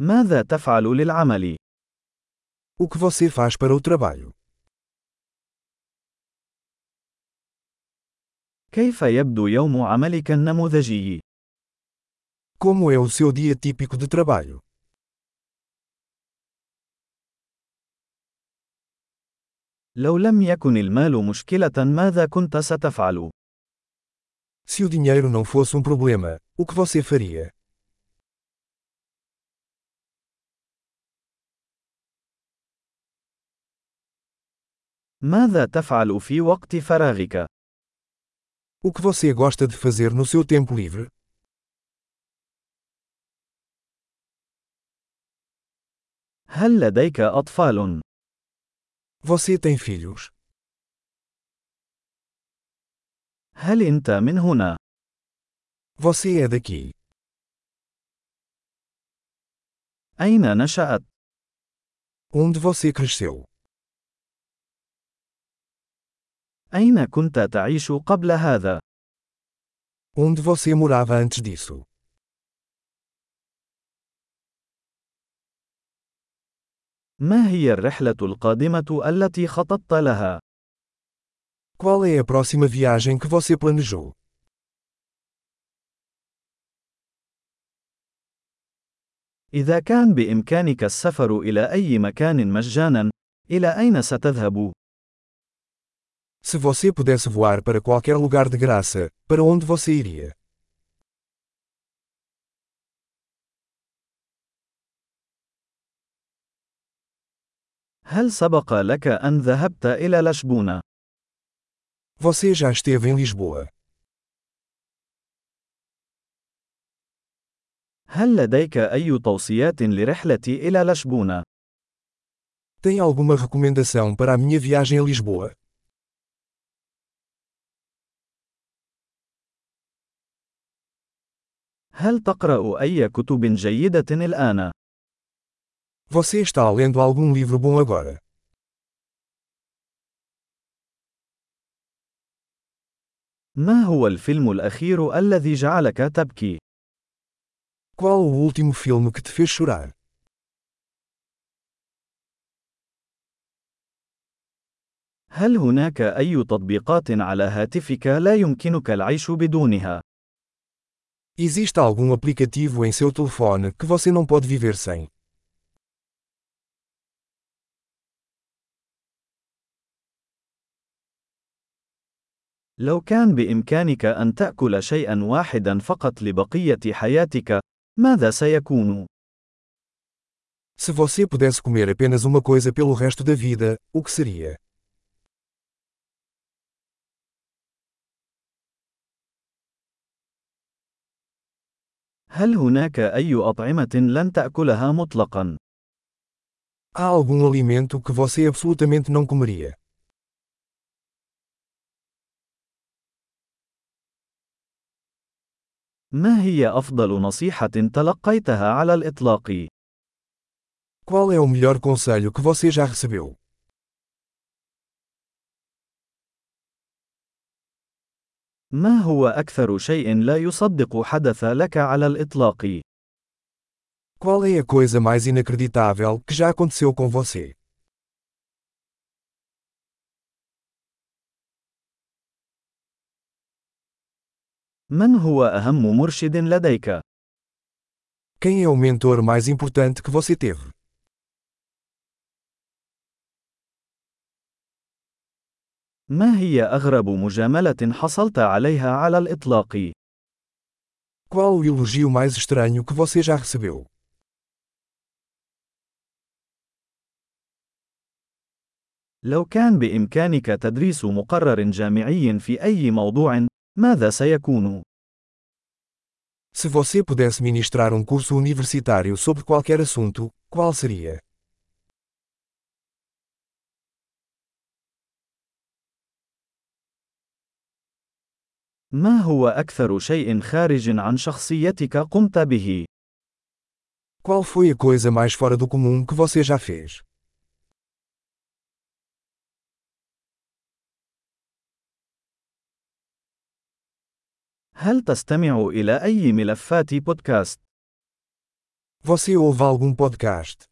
ماذا تفعل للعمل؟ O que você faz para o trabalho? كيف يبدو يوم عملك النموذجي؟ Como é o seu dia típico de trabalho? لو لم يكن المال مشكلة ماذا كنت ستفعل؟ Se o dinheiro não fosse um problema, o que você faria? ماذا تفعل في وقت فراغك؟ O que você gosta de fazer no seu tempo livre? هل لديك أطفال؟ Você tem filhos? هل أنت من هنا؟ Você é daqui? أين نشأت؟ Onde você cresceu? أين كنت تعيش قبل هذا؟ Onde você morava antes disso? ما هي الرحلة القادمة التي خططت لها؟ Qual é a próxima viagem que você planejou? إذا كان بإمكانك السفر إلى أي مكان مجانا، إلى أين ستذهب؟ Se você pudesse voar para qualquer lugar de graça, para onde você iria? هل سبق لك أن ذهبت إلى لشبونة؟ Você já esteve em Lisboa? هل لديك أي توصيات لرحلتي إلى لشبونة؟ Tem alguma recomendação para a minha viagem a Lisboa? هل تقرأ أي كتب جيدة الآن؟ Você está lendo algum livro bom agora? ما هو الفيلم الأخير الذي جعلك تبكي؟ Qual o último filme que te fez chorar? هل هناك أي تطبيقات على هاتفك لا يمكنك العيش بدونها؟ Existe algum aplicativo em seu telefone que você não pode viver sem? لو كان بإمكانك أن تأكل شيئا واحدا فقط لبقية حياتك، ماذا سيكون؟ Se você pudesse comer apenas uma coisa pelo resto da vida, o que seria? هل هناك أي أطعمة لن تأكلها مطلقا؟ Há algum alimento que você absolutamente não comeria? ما هي أفضل نصيحة تلقيتها على الإطلاق؟ Qual é o melhor conselho que você já recebeu? ما هو أكثر شيء لا يصدق حدث لك على الإطلاق؟ Qual é a coisa mais inacreditável que já aconteceu com você? من هو أهم مرشد لديك؟ Quem é o mentor mais importante que você teve? ما هي أغرب مجاملة حصلت عليها على الإطلاق؟ Qual o elogio mais estranho que você já recebeu? لو كان بإمكانك تدريس مقرر جامعي في أي موضوع، ماذا سيكون؟ Se você pudesse ministrar um curso universitário sobre qualquer assunto, qual seria? ما هو أكثر شيء خارج عن شخصيتك قمت به؟ Qual foi a coisa mais fora do comum que você já fez? هل تستمع إلى أي ملفات بودكاست؟ Você ouve algum podcast?